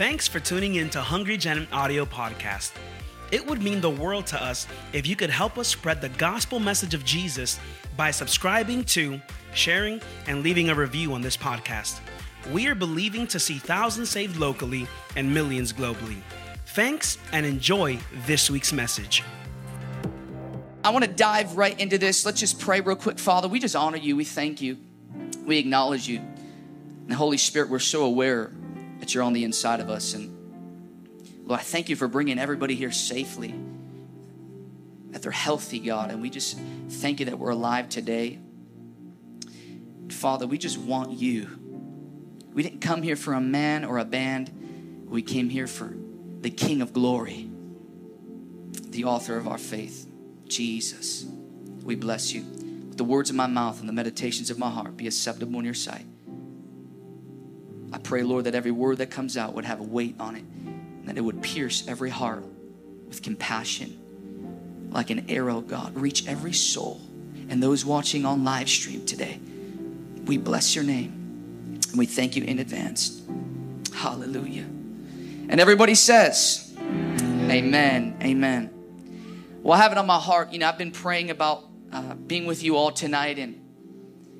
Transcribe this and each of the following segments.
Thanks for tuning in to Hungry Gen Audio Podcast. It would mean the world to us if you could help us spread the gospel message of Jesus by subscribing to, sharing, and leaving a review on this podcast. We are believing to see thousands saved locally and millions globally. Thanks and enjoy this week's message. I want to dive right into this. Let's just pray real quick. Father, we just honor you. We thank you. We acknowledge you. And Holy Spirit, we're so aware that you're on the inside of us. And Lord, I thank you for bringing everybody here safely, that they're healthy, God. And we just thank you that we're alive today. Father, we just want you. We didn't come here for a man or a band, we came here for the King of glory, the author of our faith, Jesus. We bless you. With the words of my mouth and the meditations of my heart be acceptable in your sight. I pray, Lord, that every word that comes out would have a weight on it, and that it would pierce every heart with compassion. Like an arrow, God, reach every soul and those watching on live stream today. We bless your name and we thank you in advance. Hallelujah. And everybody says, Amen. Amen. Well, I have it on my heart. You know, I've been praying about uh, being with you all tonight and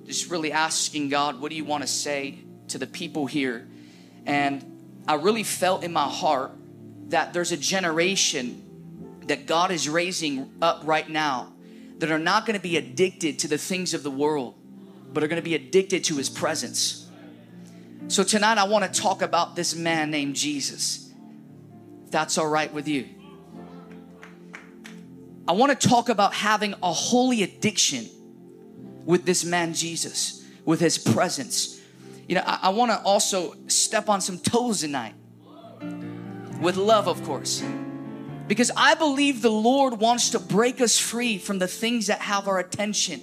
just really asking God, what do you want to say to the people here. And I really felt in my heart that there's a generation that God is raising up right now that are not going to be addicted to the things of the world, but are going to be addicted to his presence. So tonight I want to talk about this man named Jesus. If that's all right with you. I want to talk about having a holy addiction with this man Jesus, with his presence you know, I, I want to also step on some toes tonight with love, of course. Because I believe the Lord wants to break us free from the things that have our attention.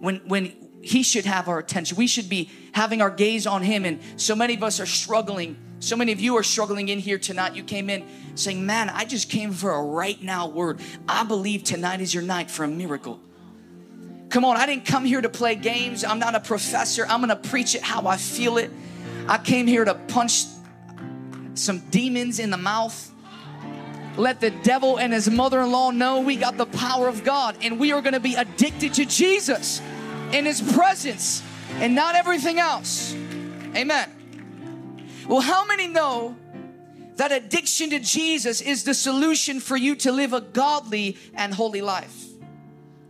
When, when He should have our attention, we should be having our gaze on Him. And so many of us are struggling. So many of you are struggling in here tonight. You came in saying, Man, I just came for a right now word. I believe tonight is your night for a miracle. Come on, I didn't come here to play games. I'm not a professor. I'm going to preach it how I feel it. I came here to punch some demons in the mouth. Let the devil and his mother in law know we got the power of God and we are going to be addicted to Jesus in his presence and not everything else. Amen. Well, how many know that addiction to Jesus is the solution for you to live a godly and holy life?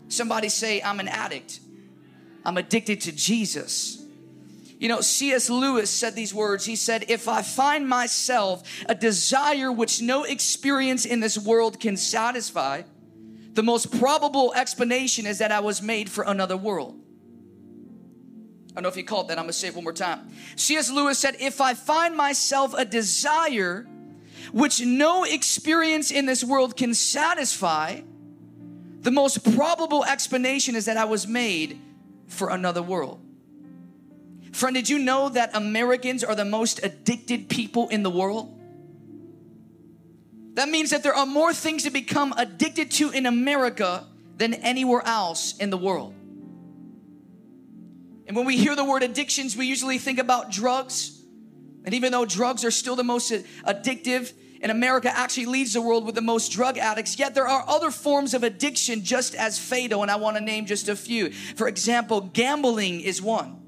Somebody say, I'm an addict. I'm addicted to Jesus. You know, C.S. Lewis said these words. He said, If I find myself a desire which no experience in this world can satisfy, the most probable explanation is that I was made for another world. I don't know if you caught that. I'm going to say it one more time. C.S. Lewis said, If I find myself a desire which no experience in this world can satisfy, the most probable explanation is that I was made for another world. Friend, did you know that Americans are the most addicted people in the world? That means that there are more things to become addicted to in America than anywhere else in the world. And when we hear the word addictions, we usually think about drugs. And even though drugs are still the most addictive, and America actually leads the world with the most drug addicts, yet there are other forms of addiction just as fatal, and I want to name just a few. For example, gambling is one.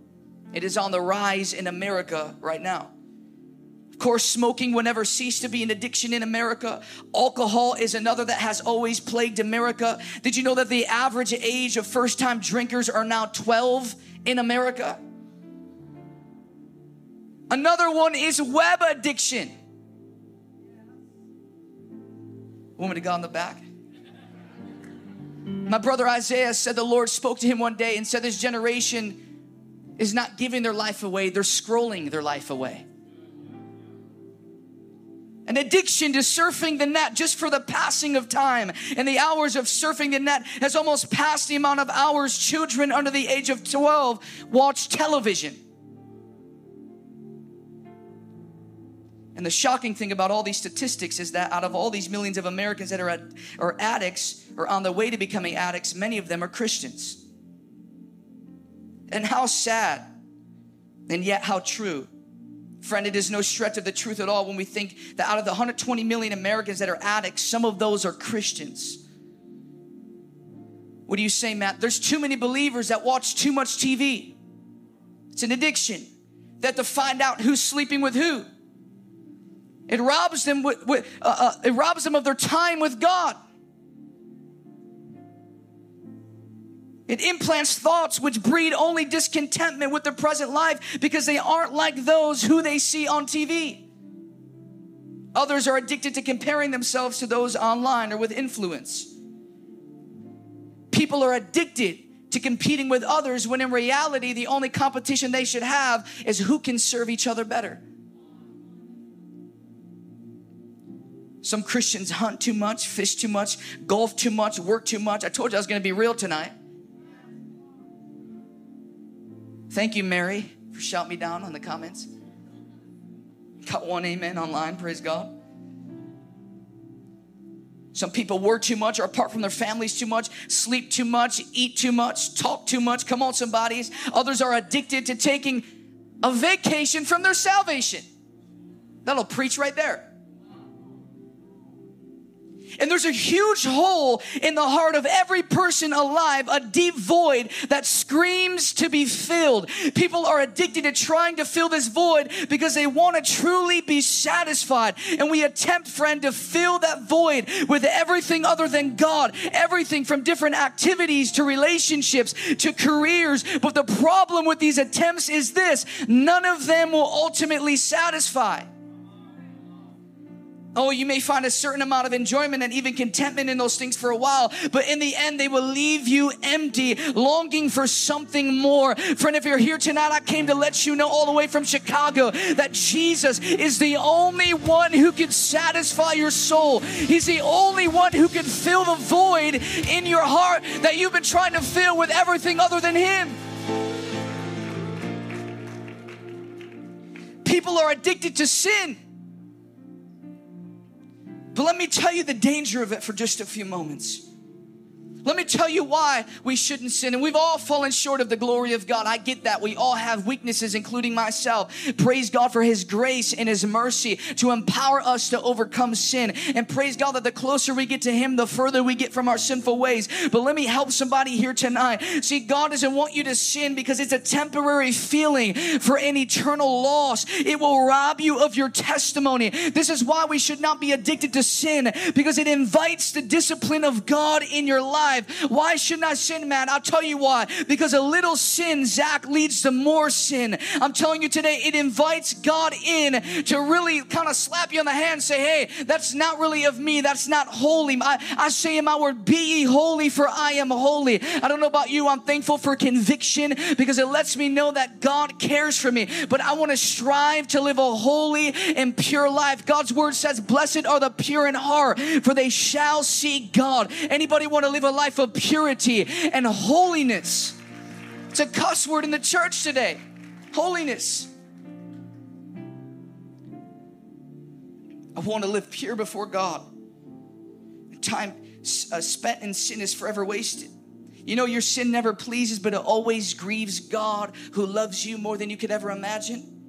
It is on the rise in America right now. Of course, smoking will never cease to be an addiction in America. Alcohol is another that has always plagued America. Did you know that the average age of first time drinkers are now 12 in America? Another one is web addiction. Woman to God in the back. My brother Isaiah said the Lord spoke to him one day and said, This generation is not giving their life away, they're scrolling their life away. An addiction to surfing the net just for the passing of time. And the hours of surfing the net has almost passed the amount of hours children under the age of 12 watch television. And the shocking thing about all these statistics is that out of all these millions of Americans that are, at, are addicts or on the way to becoming addicts, many of them are Christians. And how sad, and yet how true, Friend, it is no stretch of the truth at all when we think that out of the 120 million Americans that are addicts, some of those are Christians. What do you say, Matt? There's too many believers that watch too much TV. It's an addiction. that to find out who's sleeping with who. It robs them with, with uh, uh, it robs them of their time with God. It implants thoughts which breed only discontentment with their present life because they aren't like those who they see on TV. Others are addicted to comparing themselves to those online or with influence. People are addicted to competing with others when in reality, the only competition they should have is who can serve each other better. Some Christians hunt too much, fish too much, golf too much, work too much. I told you I was going to be real tonight. Thank you, Mary, for shouting me down on the comments. Got one amen online, praise God. Some people work too much, or apart from their families too much, sleep too much, eat too much, talk too much. Come on, somebodies. Others are addicted to taking a vacation from their salvation. That'll preach right there. And there's a huge hole in the heart of every person alive, a deep void that screams to be filled. People are addicted to trying to fill this void because they want to truly be satisfied. And we attempt, friend, to fill that void with everything other than God, everything from different activities to relationships to careers. But the problem with these attempts is this none of them will ultimately satisfy. Oh, you may find a certain amount of enjoyment and even contentment in those things for a while, but in the end, they will leave you empty, longing for something more. Friend, if you're here tonight, I came to let you know all the way from Chicago that Jesus is the only one who can satisfy your soul. He's the only one who can fill the void in your heart that you've been trying to fill with everything other than Him. People are addicted to sin. But let me tell you the danger of it for just a few moments. Let me tell you why we shouldn't sin. And we've all fallen short of the glory of God. I get that. We all have weaknesses, including myself. Praise God for His grace and His mercy to empower us to overcome sin. And praise God that the closer we get to Him, the further we get from our sinful ways. But let me help somebody here tonight. See, God doesn't want you to sin because it's a temporary feeling for an eternal loss. It will rob you of your testimony. This is why we should not be addicted to sin because it invites the discipline of God in your life life. Why shouldn't I sin, man? I'll tell you why. Because a little sin, Zach, leads to more sin. I'm telling you today, it invites God in to really kind of slap you on the hand and say, hey, that's not really of me. That's not holy. I, I say in my word, be ye holy for I am holy. I don't know about you. I'm thankful for conviction because it lets me know that God cares for me. But I want to strive to live a holy and pure life. God's word says, blessed are the pure in heart for they shall see God. Anybody want to live a life of purity and holiness. It's a cuss word in the church today. Holiness. I want to live pure before God. Time uh, spent in sin is forever wasted. You know, your sin never pleases, but it always grieves God who loves you more than you could ever imagine.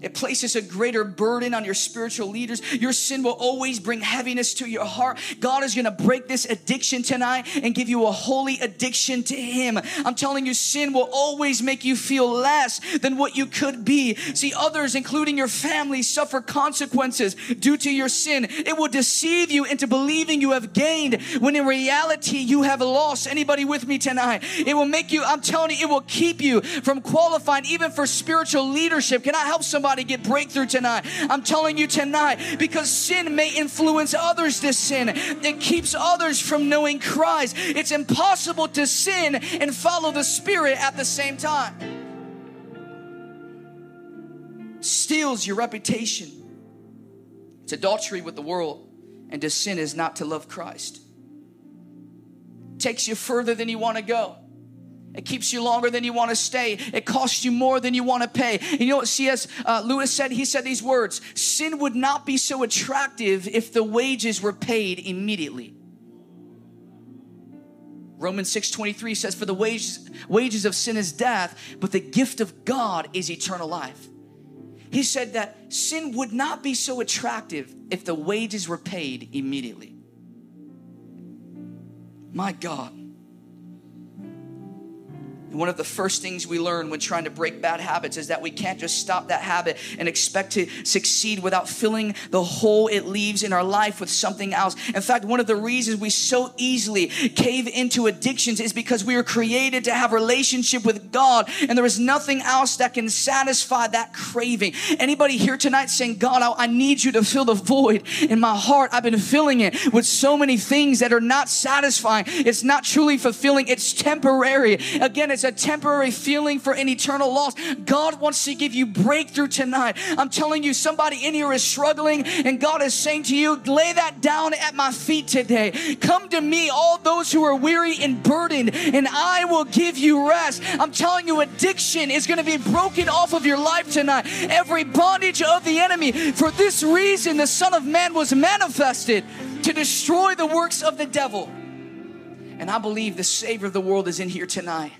It places a greater burden on your spiritual leaders. Your sin will always bring heaviness to your heart. God is going to break this addiction tonight and give you a holy addiction to Him. I'm telling you, sin will always make you feel less than what you could be. See, others, including your family, suffer consequences due to your sin. It will deceive you into believing you have gained when in reality you have lost. Anybody with me tonight? It will make you, I'm telling you, it will keep you from qualifying even for spiritual leadership. Can I help somebody? Somebody get breakthrough tonight. I'm telling you tonight because sin may influence others to sin. It keeps others from knowing Christ. It's impossible to sin and follow the Spirit at the same time. Steals your reputation. It's adultery with the world, and to sin is not to love Christ. Takes you further than you want to go. It keeps you longer than you want to stay. It costs you more than you want to pay. And you know what C.S. Uh, Lewis said? He said these words Sin would not be so attractive if the wages were paid immediately. Romans 6:23 says for the wages wages of sin is death but the gift of God is eternal life. he said that sin would not be so attractive if the wages were paid immediately. My God. One of the first things we learn when trying to break bad habits is that we can't just stop that habit and expect to succeed without filling the hole it leaves in our life with something else. In fact, one of the reasons we so easily cave into addictions is because we were created to have relationship with God and there is nothing else that can satisfy that craving. Anybody here tonight saying, God, I, I need you to fill the void in my heart. I've been filling it with so many things that are not satisfying. It's not truly fulfilling. It's temporary. Again, a temporary feeling for an eternal loss. God wants to give you breakthrough tonight. I'm telling you, somebody in here is struggling, and God is saying to you, lay that down at my feet today. Come to me, all those who are weary and burdened, and I will give you rest. I'm telling you, addiction is going to be broken off of your life tonight. Every bondage of the enemy. For this reason, the Son of Man was manifested to destroy the works of the devil. And I believe the Savior of the world is in here tonight.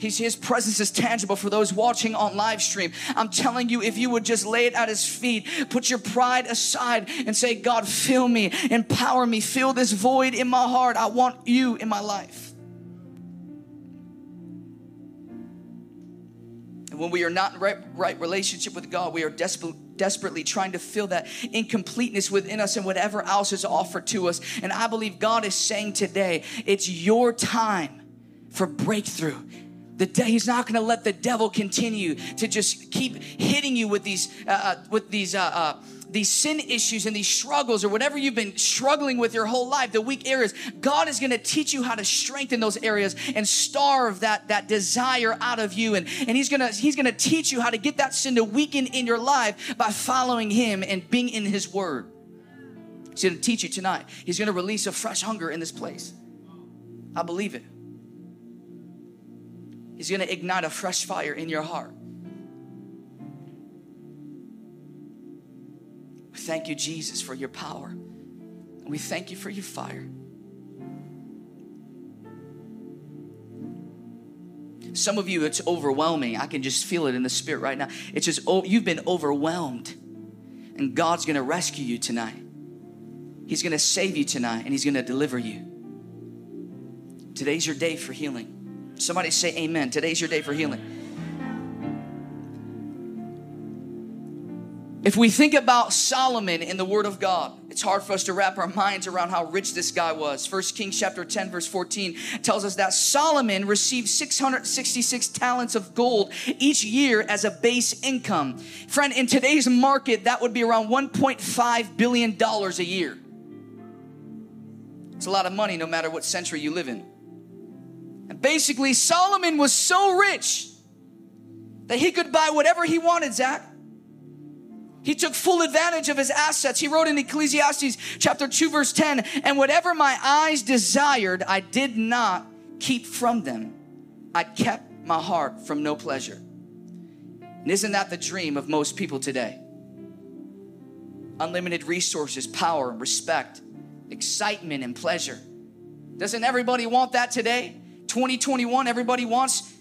His, his presence is tangible for those watching on live stream. I'm telling you, if you would just lay it at his feet, put your pride aside and say, God, fill me, empower me, fill this void in my heart. I want you in my life. And when we are not in right, right relationship with God, we are desperate desperately trying to fill that incompleteness within us and whatever else is offered to us. And I believe God is saying today, it's your time for breakthrough the de- he's not going to let the devil continue to just keep hitting you with these uh, uh, with these uh, uh, these sin issues and these struggles or whatever you've been struggling with your whole life the weak areas. God is going to teach you how to strengthen those areas and starve that that desire out of you. And and he's going to he's going to teach you how to get that sin to weaken in your life by following him and being in his word. He's going to teach you tonight. He's going to release a fresh hunger in this place. I believe it He's going to ignite a fresh fire in your heart. We thank you, Jesus, for your power. We thank you for your fire. Some of you, it's overwhelming. I can just feel it in the spirit right now. It's just, oh, you've been overwhelmed. And God's gonna rescue you tonight. He's gonna save you tonight and He's gonna deliver you. Today's your day for healing. Somebody say amen. Today's your day for healing. If we think about Solomon in the Word of God, it's hard for us to wrap our minds around how rich this guy was. First Kings chapter 10, verse 14 tells us that Solomon received 666 talents of gold each year as a base income. Friend, in today's market, that would be around $1.5 billion a year. It's a lot of money no matter what century you live in. And basically, Solomon was so rich that he could buy whatever he wanted, Zach. He took full advantage of his assets. He wrote in Ecclesiastes chapter 2, verse 10 And whatever my eyes desired, I did not keep from them. I kept my heart from no pleasure. And isn't that the dream of most people today? Unlimited resources, power, respect, excitement, and pleasure. Doesn't everybody want that today? 2021, everybody wants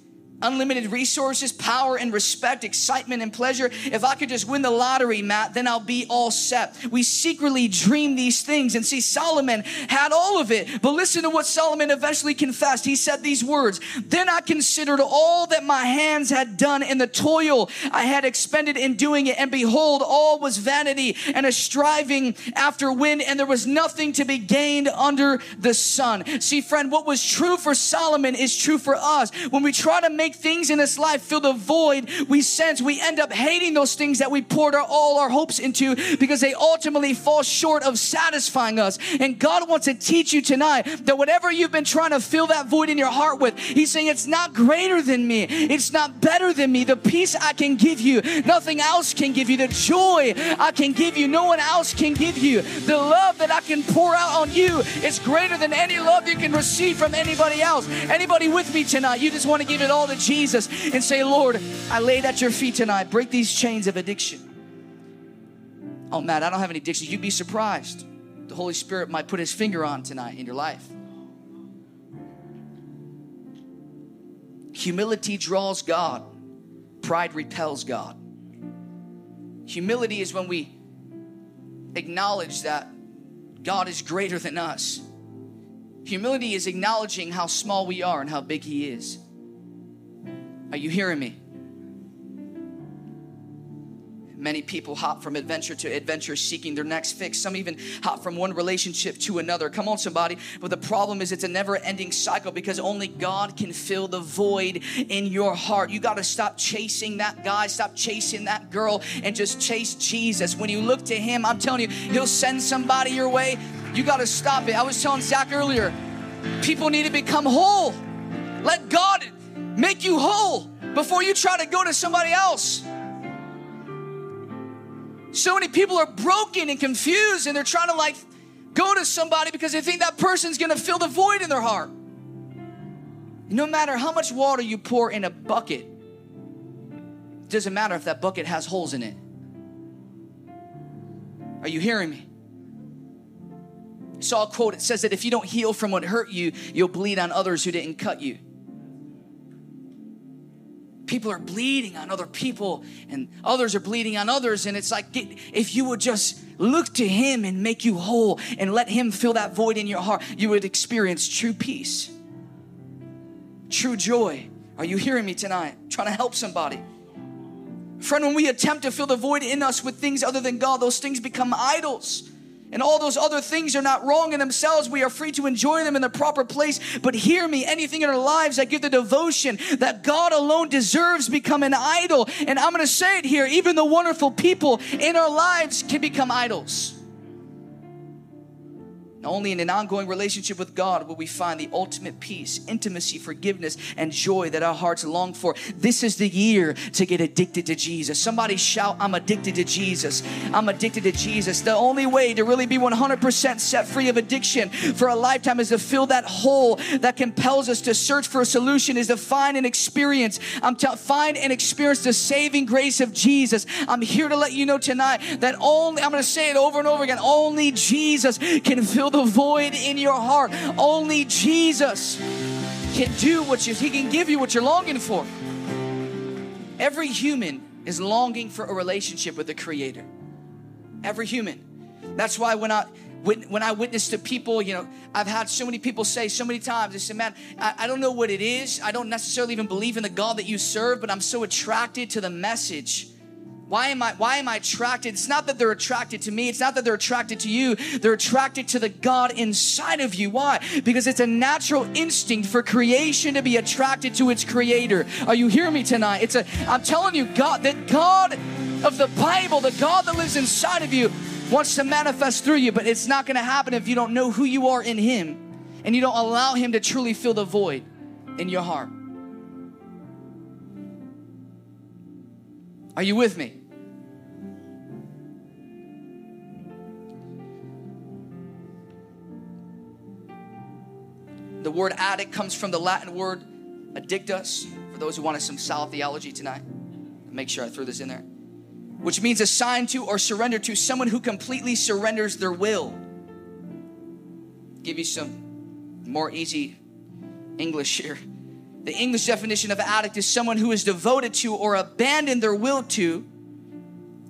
unlimited resources, power and respect, excitement and pleasure. If I could just win the lottery, Matt, then I'll be all set. We secretly dream these things and see Solomon had all of it. But listen to what Solomon eventually confessed. He said these words, Then I considered all that my hands had done and the toil I had expended in doing it. And behold, all was vanity and a striving after wind, and there was nothing to be gained under the sun. See, friend, what was true for Solomon is true for us. When we try to make make things in this life fill the void we sense, we end up hating those things that we poured our, all our hopes into because they ultimately fall short of satisfying us. And God wants to teach you tonight that whatever you've been trying to fill that void in your heart with, He's saying it's not greater than me. It's not better than me. The peace I can give you, nothing else can give you. The joy I can give you, no one else can give you. The love that I can pour out on you is greater than any love you can receive from anybody else. Anybody with me tonight? You just want to give it all to Jesus and say, Lord, I laid at your feet tonight. Break these chains of addiction. Oh, Matt, I don't have any addiction. You'd be surprised. The Holy Spirit might put his finger on tonight in your life. Humility draws God, pride repels God. Humility is when we acknowledge that God is greater than us. Humility is acknowledging how small we are and how big He is. Are you hearing me? Many people hop from adventure to adventure seeking their next fix. Some even hop from one relationship to another. Come on, somebody. But the problem is it's a never ending cycle because only God can fill the void in your heart. You got to stop chasing that guy, stop chasing that girl, and just chase Jesus. When you look to Him, I'm telling you, He'll send somebody your way. You got to stop it. I was telling Zach earlier, people need to become whole. Let God make you whole before you try to go to somebody else. So many people are broken and confused and they're trying to like go to somebody because they think that person's gonna fill the void in their heart. No matter how much water you pour in a bucket, it doesn't matter if that bucket has holes in it. Are you hearing me? Saw a quote, it says that if you don't heal from what hurt you, you'll bleed on others who didn't cut you people are bleeding on other people and others are bleeding on others. And it's like if you would just look to him and make you whole and let him fill that void in your heart you would experience true peace. True joy. Are you hearing me tonight? Trying to help somebody. Friend when we attempt to fill the void in us with things other than god those things become idols and all those other things are not wrong in themselves. We are free to enjoy them in the proper place. But hear me, anything in our lives that give the devotion that God alone deserves become an idol. And I'm going to say it here even the wonderful people in our lives can become idols. Only in an ongoing relationship with God will we find the ultimate peace, intimacy, forgiveness, and joy that our hearts long for. This is the year to get addicted to Jesus. Somebody shout, I'm addicted to Jesus. I'm addicted to Jesus. The only way to really be 100% set free of addiction for a lifetime is to fill that hole that compels us to search for a solution, is to find and experience. I'm to find and experience the saving grace of Jesus. I'm here to let you know tonight that only, I'm going to say it over and over again, only Jesus can fill fill the void in your heart. Only Jesus can do what you, He can give you what you're longing for. Every human is longing for a relationship with the Creator. Every human. That's why when I when, when I witness to people, you know, I've had so many people say so many times, they say, man, I, I don't know what it is. I don't necessarily even believe in the God that you serve, but I'm so attracted to the message why am I why am I attracted? It's not that they're attracted to me, it's not that they're attracted to you. They're attracted to the God inside of you. Why? Because it's a natural instinct for creation to be attracted to its creator. Are you hearing me tonight? It's a I'm telling you God that God of the Bible, the God that lives inside of you wants to manifest through you, but it's not going to happen if you don't know who you are in him and you don't allow him to truly fill the void in your heart. Are you with me? The word addict comes from the Latin word addictus, for those who wanted some solid theology tonight. Make sure I threw this in there. Which means assigned to or surrender to someone who completely surrenders their will. Give you some more easy English here. The English definition of addict is someone who is devoted to or abandoned their will to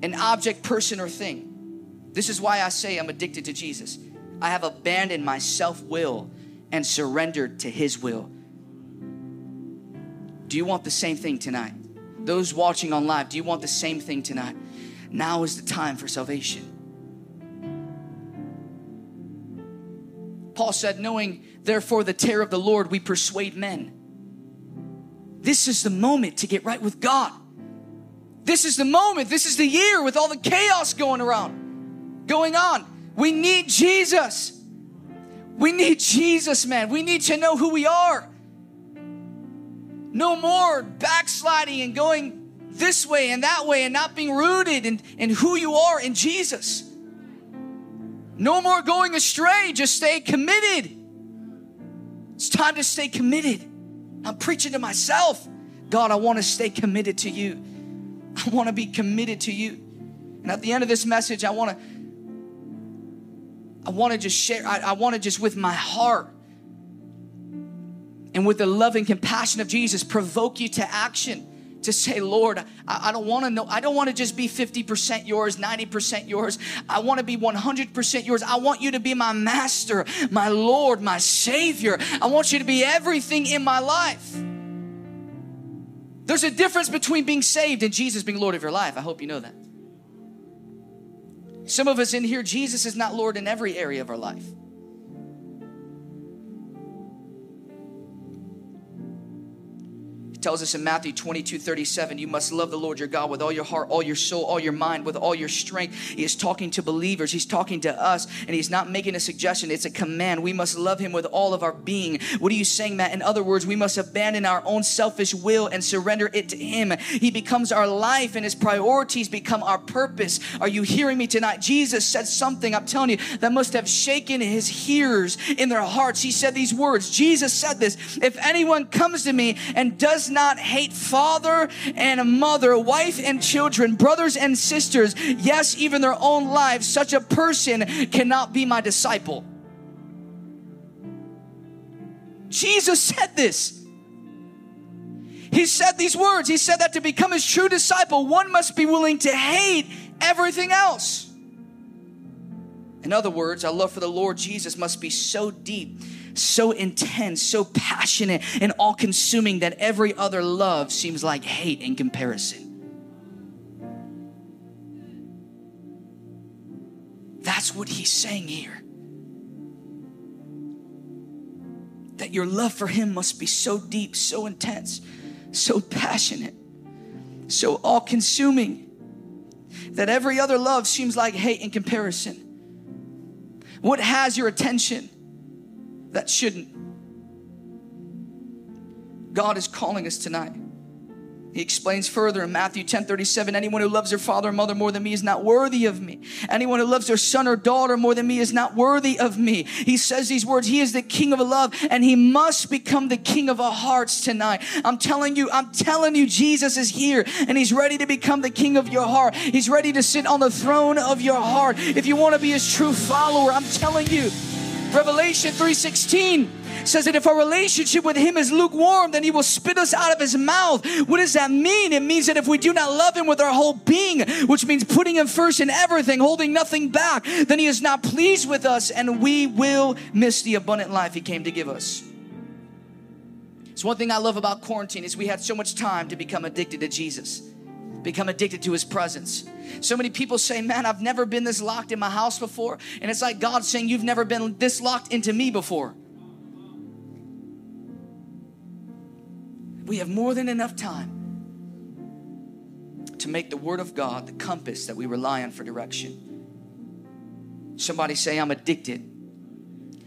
an object, person, or thing. This is why I say I'm addicted to Jesus. I have abandoned my self will and surrendered to His will. Do you want the same thing tonight? Those watching on live, do you want the same thing tonight? Now is the time for salvation. Paul said, knowing therefore the terror of the Lord, we persuade men. This is the moment to get right with God. This is the moment. This is the year with all the chaos going around, going on. We need Jesus. We need Jesus, man. We need to know who we are. No more backsliding and going this way and that way and not being rooted in, in who you are in Jesus. No more going astray. Just stay committed. It's time to stay committed. I'm preaching to myself. God, I want to stay committed to you. I want to be committed to you. And at the end of this message, I want to I want to just share, I, I want to just with my heart and with the love and compassion of Jesus provoke you to action. to say, Lord, I, I don't want to know, I don't want to just be 50% yours, 90% yours. I want to be 100% yours. I want you to be my master, my Lord, my Savior. I want you to be everything in my life. There's a difference between being saved and Jesus being Lord of your life. I hope you know that. Some of us in here, Jesus is not Lord in every area of our life. Tells us in Matthew 22 37, you must love the Lord your God with all your heart, all your soul, all your mind, with all your strength. He is talking to believers, He's talking to us, and He's not making a suggestion, it's a command. We must love Him with all of our being. What are you saying, Matt? In other words, we must abandon our own selfish will and surrender it to Him. He becomes our life, and His priorities become our purpose. Are you hearing me tonight? Jesus said something, I'm telling you, that must have shaken His hearers in their hearts. He said these words Jesus said this If anyone comes to me and does not hate father and mother, wife and children, brothers and sisters, yes, even their own lives, such a person cannot be my disciple. Jesus said this. He said these words. He said that to become his true disciple, one must be willing to hate everything else. In other words, our love for the Lord Jesus must be so deep so intense, so passionate, and all consuming that every other love seems like hate in comparison. That's what he's saying here. That your love for him must be so deep, so intense, so passionate, so all consuming that every other love seems like hate in comparison. What has your attention? That shouldn't. God is calling us tonight. He explains further in Matthew 10 37 anyone who loves their father or mother more than me is not worthy of me. Anyone who loves their son or daughter more than me is not worthy of me. He says these words He is the king of love and he must become the king of our hearts tonight. I'm telling you, I'm telling you, Jesus is here and he's ready to become the king of your heart. He's ready to sit on the throne of your heart. If you want to be his true follower, I'm telling you, Revelation 3:16 says that if our relationship with him is lukewarm, then he will spit us out of his mouth. What does that mean? It means that if we do not love him with our whole being, which means putting him first in everything, holding nothing back, then he is not pleased with us and we will miss the abundant life he came to give us. It's one thing I love about quarantine is we had so much time to become addicted to Jesus become addicted to his presence. So many people say, Man, I've never been this locked in my house before. And it's like God saying, You've never been this locked into me before. We have more than enough time to make the Word of God the compass that we rely on for direction. Somebody say, I'm addicted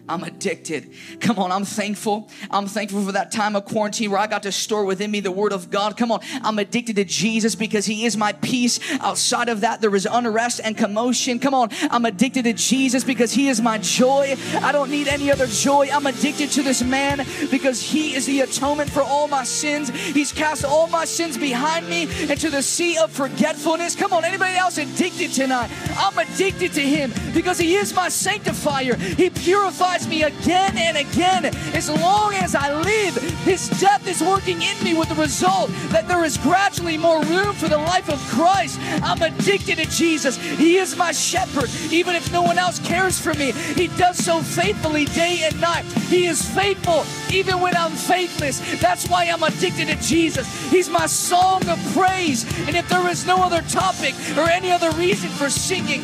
I'm addicted. Come on, I'm thankful. I'm thankful for that time of quarantine where I got to store within me the Word of God. Come on, I'm addicted to Jesus because He is my peace. Outside of that, there is unrest and commotion. Come on, I'm addicted to Jesus because He is my joy. I don't need any other joy. I'm addicted to this man because He is the atonement for all my sins. He's cast all my sins behind me into the sea of forgetfulness. Come on, anybody else addicted tonight? I'm addicted to Him because He is my sanctifier. He purifies me again and again. As long as I live, His death is working in me with the result that there is gradually more room for the life of Christ. I'm addicted to Jesus. He is my shepherd. Even if no one else cares for me, He does so faithfully day and night. He is faithful even when I'm faithless. That's why I'm addicted to Jesus. He's my song of praise. And if there is no other topic or any other reason for singing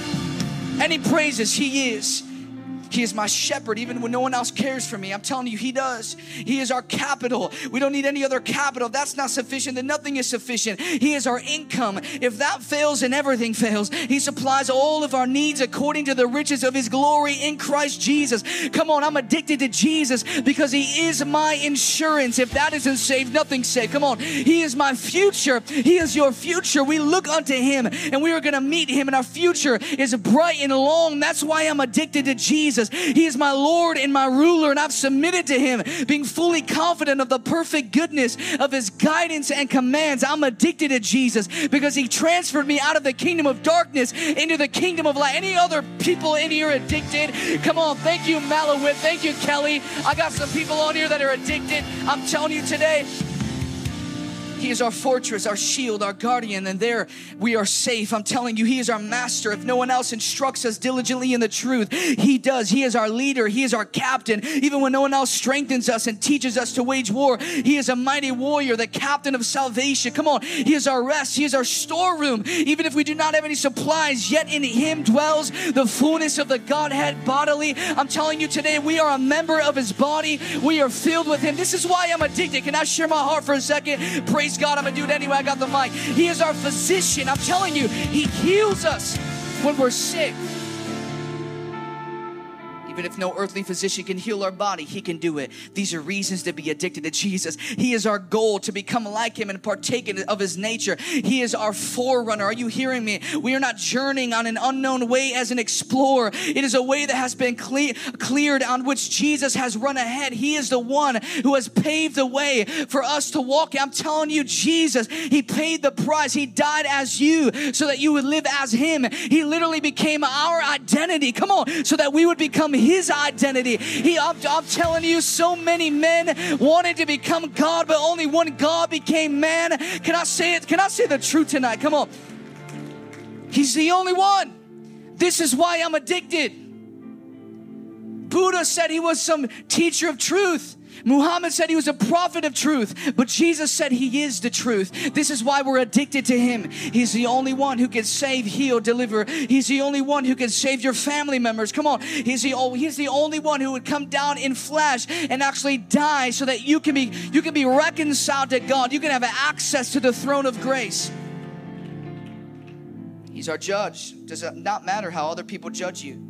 any praises, He is. He is my shepherd, even when no one else cares for me. I'm telling you, He does. He is our capital. We don't need any other capital. that's not sufficient, then nothing is sufficient. He is our income. If that fails, then everything fails. He supplies all of our needs according to the riches of His glory in Christ Jesus. Come on, I'm addicted to Jesus because He is my insurance. If that isn't saved, nothing's saved. Come on, He is my future. He is your future. We look unto Him and we are going to meet Him, and our future is bright and long. That's why I'm addicted to Jesus. Jesus. He is my Lord and my ruler, and I've submitted to Him, being fully confident of the perfect goodness of His guidance and commands. I'm addicted to Jesus because He transferred me out of the kingdom of darkness into the kingdom of light. Any other people in here addicted? Come on, thank you, Malawit. Thank you, Kelly. I got some people on here that are addicted. I'm telling you today, He is our fortress, our shield, our guardian, and there we are safe. I'm telling you, He is our master. If no one else instructs us diligently in the truth, He does. He is our leader, He is our captain. Even when no one else strengthens us and teaches us to wage war, He is a mighty warrior, the captain of salvation. Come on, He is our rest, He is our storeroom. Even if we do not have any supplies, yet in Him dwells the fullness of the Godhead bodily. I'm telling you today, we are a member of His body, we are filled with Him. This is why I'm addicted. Can I share my heart for a second? Praise God, I'm gonna do it anyway. I got the mic. He is our physician. I'm telling you, He heals us when we're sick. Even if no earthly physician can heal our body, He can do it. These are reasons to be addicted to Jesus. He is our goal to become like Him and partake of His nature. He is our forerunner. Are you hearing me? We are not journeying on an unknown way as an explorer. It is a way that has been cle- cleared on which Jesus has run ahead. He is the one who has paved the way for us to walk. I'm telling you, Jesus, He paid the price. He died as you so that you would live as Him. He literally became our identity. Come on, so that we would become his identity. He, I'm, I'm telling you, so many men wanted to become God, but only one God became man. Can I say it? Can I say the truth tonight? Come on. He's the only one. This is why I'm addicted. Buddha said he was some teacher of truth. Muhammad said he was a prophet of truth, but Jesus said he is the truth. This is why we're addicted to him. He's the only one who can save, heal, deliver. He's the only one who can save your family members. Come on. He's the, he's the only one who would come down in flesh and actually die so that you can be you can be reconciled to God. You can have access to the throne of grace. He's our judge. Does it not matter how other people judge you?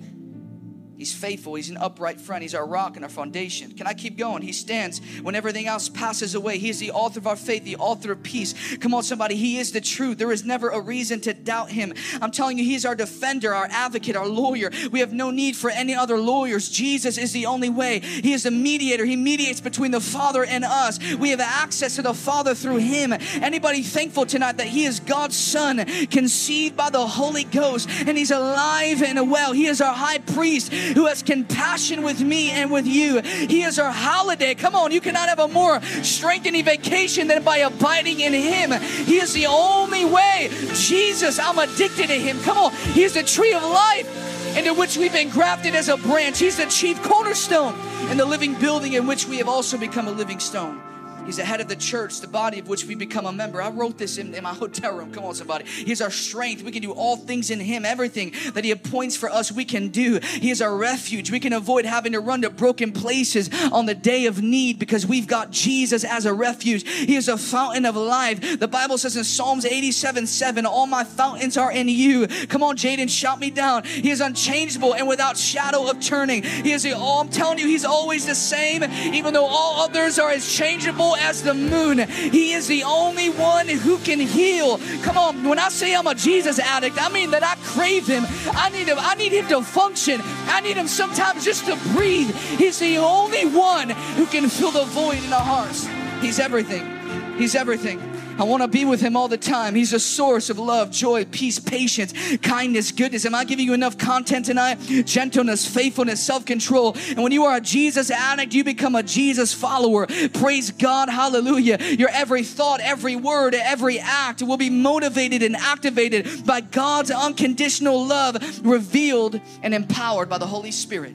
He's faithful. He's an upright friend. He's our rock and our foundation. Can I keep going? He stands when everything else passes away. He is the author of our faith, the author of peace. Come on, somebody. He is the truth. There is never a reason to doubt him. I'm telling you, He's our defender, our advocate, our lawyer. We have no need for any other lawyers. Jesus is the only way. He is the mediator. He mediates between the Father and us. We have access to the Father through Him. Anybody thankful tonight that He is God's Son, conceived by the Holy Ghost, and He's alive and well. He is our high priest who has compassion with me and with you. He is our holiday. Come on, you cannot have a more strengthening vacation than by abiding in Him. He is the only way. Jesus, I'm addicted to Him. Come on, He is the tree of life into which we've been grafted as a branch. He's the chief cornerstone and the living building in which we have also become a living stone. He's the head of the church, the body of which we become a member. I wrote this in, in, my hotel room. Come on, somebody. He's our strength. We can do all things in Him. Everything that He appoints for us, we can do. He is our refuge. We can avoid having to run to broken places on the day of need because we've got Jesus as a refuge. He is a fountain of life. The Bible says in Psalms 87 7, All my fountains are in you. Come on, Jaden, shout me down. He is unchangeable and without shadow of turning. He is the all, I'm telling you, He's always the same, even though all others are as changeable as the moon. He is the only one who can heal. Come on, when I say I'm a Jesus addict, I mean that I crave him. I need him. I need him to function. I need him sometimes just to breathe. He's the only one who can fill the void in our hearts. He's everything. He's everything. I want to be with him all the time. He's a source of love, joy, peace, patience, kindness, goodness. Am I giving you enough content tonight? Gentleness, faithfulness, self control. And when you are a Jesus addict, you become a Jesus follower. Praise God. Hallelujah. Your every thought, every word, every act will be motivated and activated by God's unconditional love, revealed and empowered by the Holy Spirit.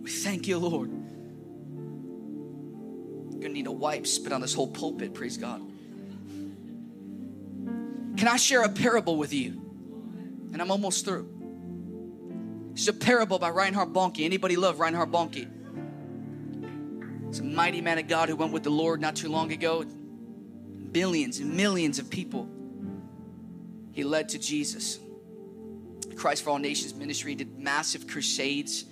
We thank you, Lord. Need a wipe, spit on this whole pulpit, praise God. Can I share a parable with you? And I'm almost through. It's a parable by Reinhard Bonnke. Anybody love Reinhard Bonnke? It's a mighty man of God who went with the Lord not too long ago. Billions and millions of people he led to Jesus. Christ for All Nations ministry did massive crusades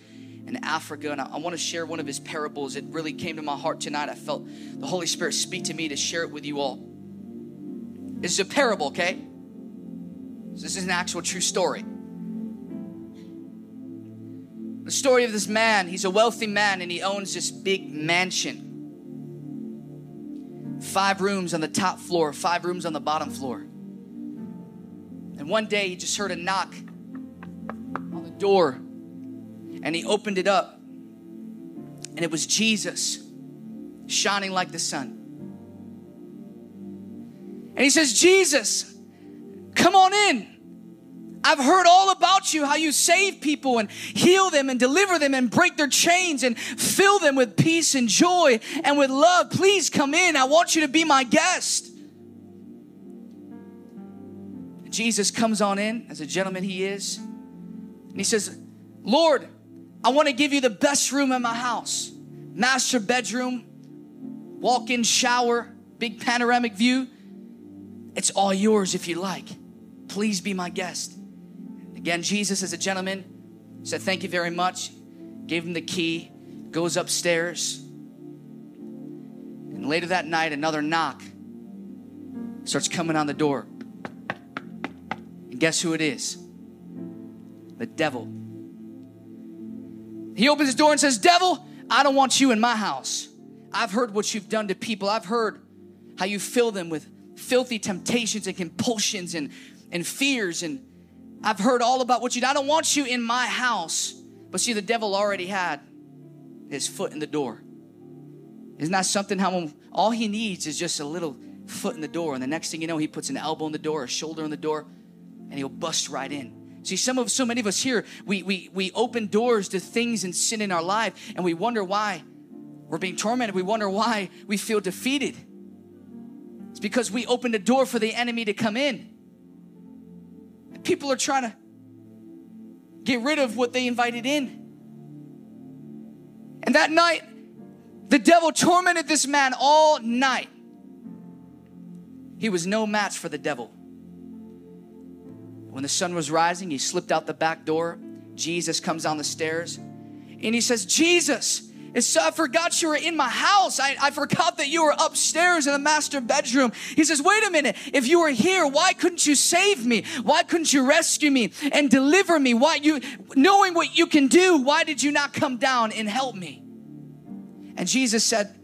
in Africa. And I, I want to share one of his parables. It really came to my heart tonight. I felt the Holy Spirit speak to me to share it with you all. This is a parable, okay? This is an actual true story. The story of this man, he's a wealthy man and he owns this big mansion. Five rooms on the top floor, five rooms on the bottom floor. And one day he just heard a knock on the door and he opened it up and it was Jesus. shining like the sun. And he says, Jesus, come on in. I've heard all about you, how you save people and heal them and deliver them and break their chains and fill them with peace and joy and with love. Please come in. I want you to be my guest. Jesus comes on in as a gentleman he is. And he says, Lord, I want to give you the best room in my house. Master bedroom, walk in shower, big panoramic view. It's all yours if you like. Please be my guest. Again, Jesus, as a gentleman, said, Thank you very much. Gave him the key, goes upstairs. And later that night, another knock starts coming on the door. And guess who it is? The devil. He opens his door and says, Devil, I don't want you in my house. I've heard what you've done to people. I've heard how you fill them with filthy temptations and compulsions and, and fears. And I've heard all about what you. I don't want you in my house. But see, the devil already had his foot in the door. Isn't that something? How all he needs is just a little foot in the door. And the next thing you know, he puts an elbow in the door, a shoulder in the door and he'll bust right in. See, some of so many of us here, we we we open doors to things and sin in our life, and we wonder why we're being tormented. We wonder why we feel defeated. It's because we opened a door for the enemy to come in. And people are trying to get rid of what they invited in. And that night, the devil tormented this man all night. He was no match for the devil. When the sun was rising, he slipped out the back door. Jesus comes down the stairs and he says, Jesus, I forgot you were in my house. I, I forgot that you were upstairs in the master bedroom. He says, Wait a minute. If you were here, why couldn't you save me? Why couldn't you rescue me and deliver me? Why you, knowing what you can do, why did you not come down and help me? And Jesus said,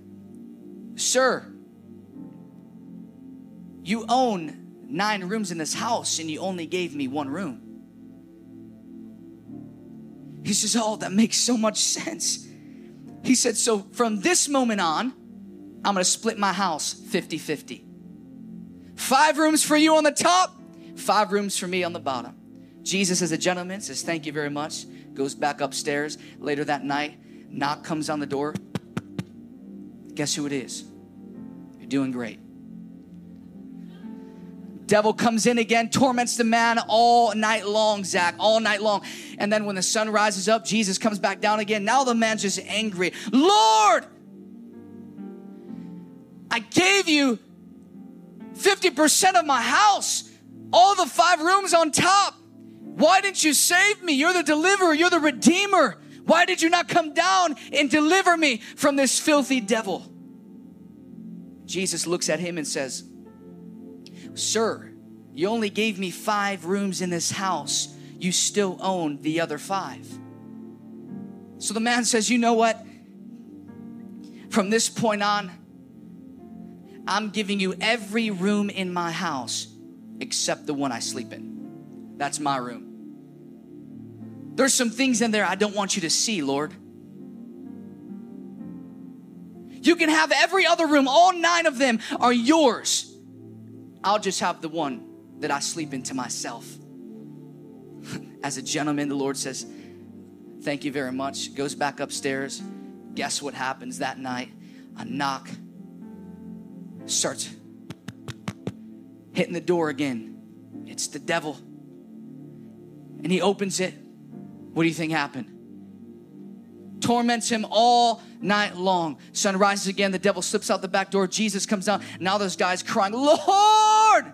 Sir, you own nine rooms in this house and you only gave me one room. He says, Oh, that makes so much sense. He said, So from this moment on, I'm gonna split my house 50 50. Five rooms for you on the top, five rooms for me on the bottom. Jesus, as a gentleman, says, Thank you very much. Goes back upstairs. Later that night, knock comes on the door. Guess who it is? You're doing great. Devil comes in again, torments the man all night long, Zach, all night long. And then when the sun rises up, Jesus comes back down again. Now the man's just angry. Lord, I gave you 50% of my house, all the five rooms on top. Why didn't you save me? You're the deliverer, you're the redeemer. Why did you not come down and deliver me from this filthy devil? Jesus looks at him and says, Sir, you only gave me five rooms in this house. You still own the other five. So the man says, You know what? From this point on, I'm giving you every room in my house except the one I sleep in. That's my room. There's some things in there I don't want you to see, Lord. You can have every other room, all nine of them are yours. I'll just have the one that I sleep into myself. As a gentleman, the Lord says, Thank you very much. Goes back upstairs. Guess what happens that night? A knock starts hitting the door again. It's the devil. And he opens it. What do you think happened? Torments him all night long. Sun rises again. The devil slips out the back door. Jesus comes down. Now those guys crying, Lord!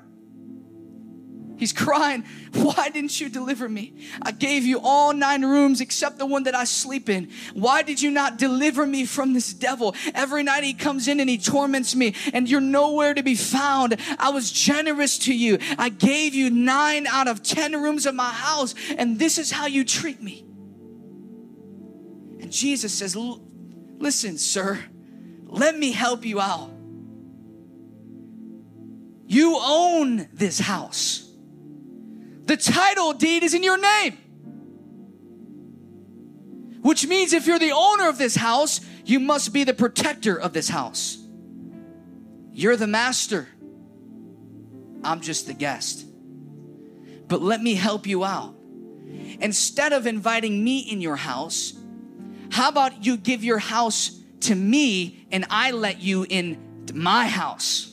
He's crying, Why didn't you deliver me? I gave you all nine rooms except the one that I sleep in. Why did you not deliver me from this devil? Every night he comes in and he torments me, and you're nowhere to be found. I was generous to you. I gave you nine out of ten rooms of my house, and this is how you treat me. Jesus says, Listen, sir, let me help you out. You own this house. The title deed is in your name. Which means if you're the owner of this house, You must be the protector of this house. You're the master. I'm just the guest. But let me help you out. Instead of inviting me in your house, how about you give your house to me and I let you in my house?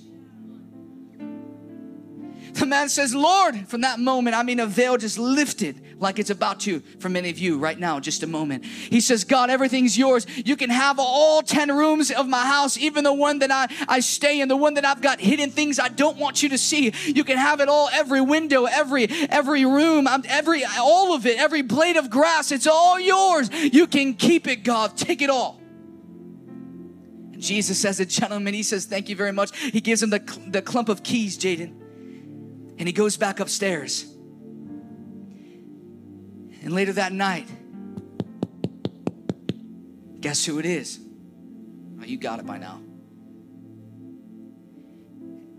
The man says, Lord, from that moment, I mean, a veil just lifted like it's about to for many of you right now, just a moment. He says, God, everything's yours. You can have all 10 rooms of my house, even the one that I, I stay in, the one that I've got hidden things I don't want you to see. You can have it all, every window, every, every room, um, every, all of it, every blade of grass. It's all yours. You can keep it, God. Take it all. Jesus says, a gentleman, he says, thank you very much. He gives him the, the clump of keys, Jaden. And he goes back upstairs. And later that night, guess who it is? Oh, you got it by now.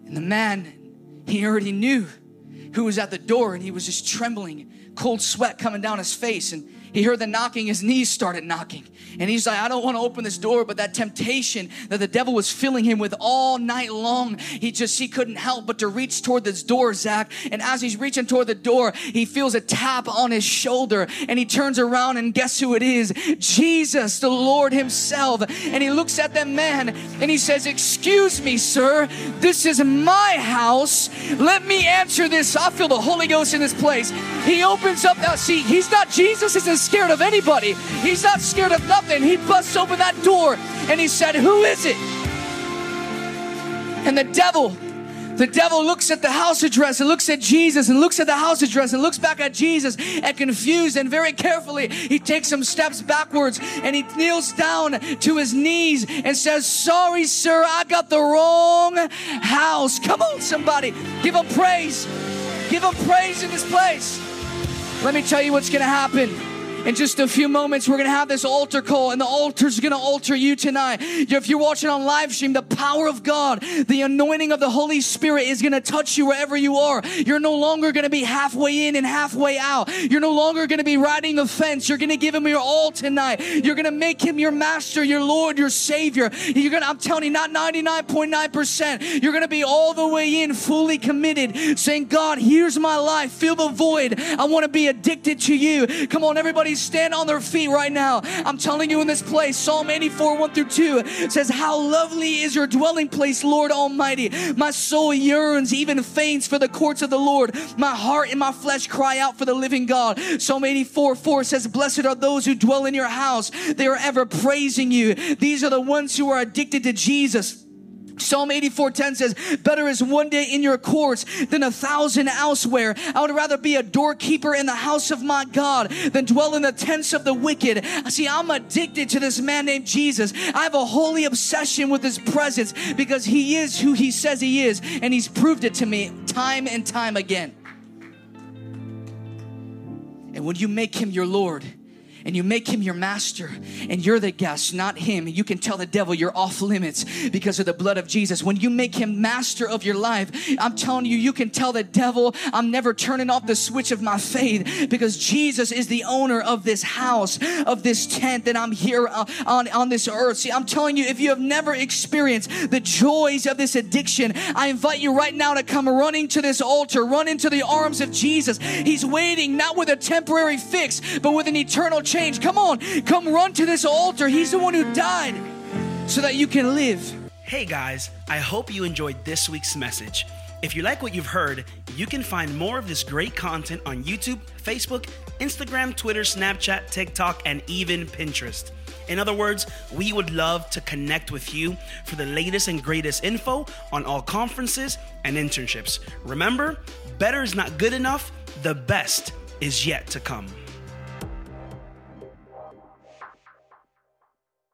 And the man, he already knew who was at the door, and he was just trembling, cold sweat coming down his face. And he heard the knocking, his knees started knocking. And he's like, I don't want to open this door, but that temptation that the devil was filling him with all night long, he just, he couldn't help but to reach toward this door, Zach. And as he's reaching toward the door, he feels a tap on his shoulder and he turns around and guess who it is? Jesus, the Lord himself. And he looks at that man and he says, excuse me, sir, this is my house. Let me answer this. I feel the Holy Ghost in this place. He opens up that seat. He's not Jesus, scared of anybody. He's not scared of nothing. He busts open that door and he said, Who is it? And the devil, the devil looks at the house address and looks at Jesus and looks at the house address and looks back at Jesus and confused and very carefully he takes some steps backwards and he kneels down to his knees and says, Sorry, sir, I got the wrong house. Come on, somebody. Give him praise. Give him praise in this place. Let me tell you what's going to happen in just a few moments, we're going to have this altar call, and the altar is going to alter you tonight. If you're watching on live stream, the power of God, the anointing of the Holy Spirit is going to touch you wherever you are. You're no longer going to be halfway in and halfway out. You're no longer going to be riding the fence. You're going to give Him your all tonight. You're going to make Him your master, your Lord, your Savior. You're going to, I'm telling you, not 99.9%. You're going to be all the way in, fully committed, saying, God, here's my life. Fill the void. I want to be addicted to you. Come on, everybody stand on their feet right now. I'm telling you in this place, Psalm 84, 1 through 2 says, How lovely is your dwelling place, Lord Almighty. My soul yearns, even faints for the courts of the Lord. My heart and my flesh cry out for the living God. Psalm 84, 4 says, Blessed are those who dwell in your house. They are ever praising you. These are the ones who are addicted to Jesus. Psalm 84:10 says, Better is one day in your courts than a thousand elsewhere. I would rather be a doorkeeper in the house of my God than dwell in the tents of the wicked. See, I'm addicted to this man named Jesus. I have a holy obsession with his presence because he is who he says he is, and he's proved it to me time and time again. And when you make him your Lord, and you make him your master and you're the guest, not him, you can tell the devil you're off limits because of the blood of Jesus. When you make him master of your life, I'm telling you, you can tell the devil, I'm never turning off the switch of my faith because Jesus is the owner of this house, of this tent that I'm here uh, on, on this earth. See, I'm telling you, if you have never experienced the joys of this addiction, I invite you right now to come running to this altar, run into the arms of Jesus. He's waiting not with a temporary fix, but with an eternal change change. Come on, come run to this altar. He's the one who died so that you can live. Hey guys, I hope you enjoyed this week's message. If you like what you've heard, you can find more of this great content on YouTube, Facebook, Instagram, Twitter, Snapchat, TikTok, and even Pinterest. In other words, we would love to connect with you for the latest and greatest info on all conferences and internships. Remember, better is not good enough, the best is yet to come.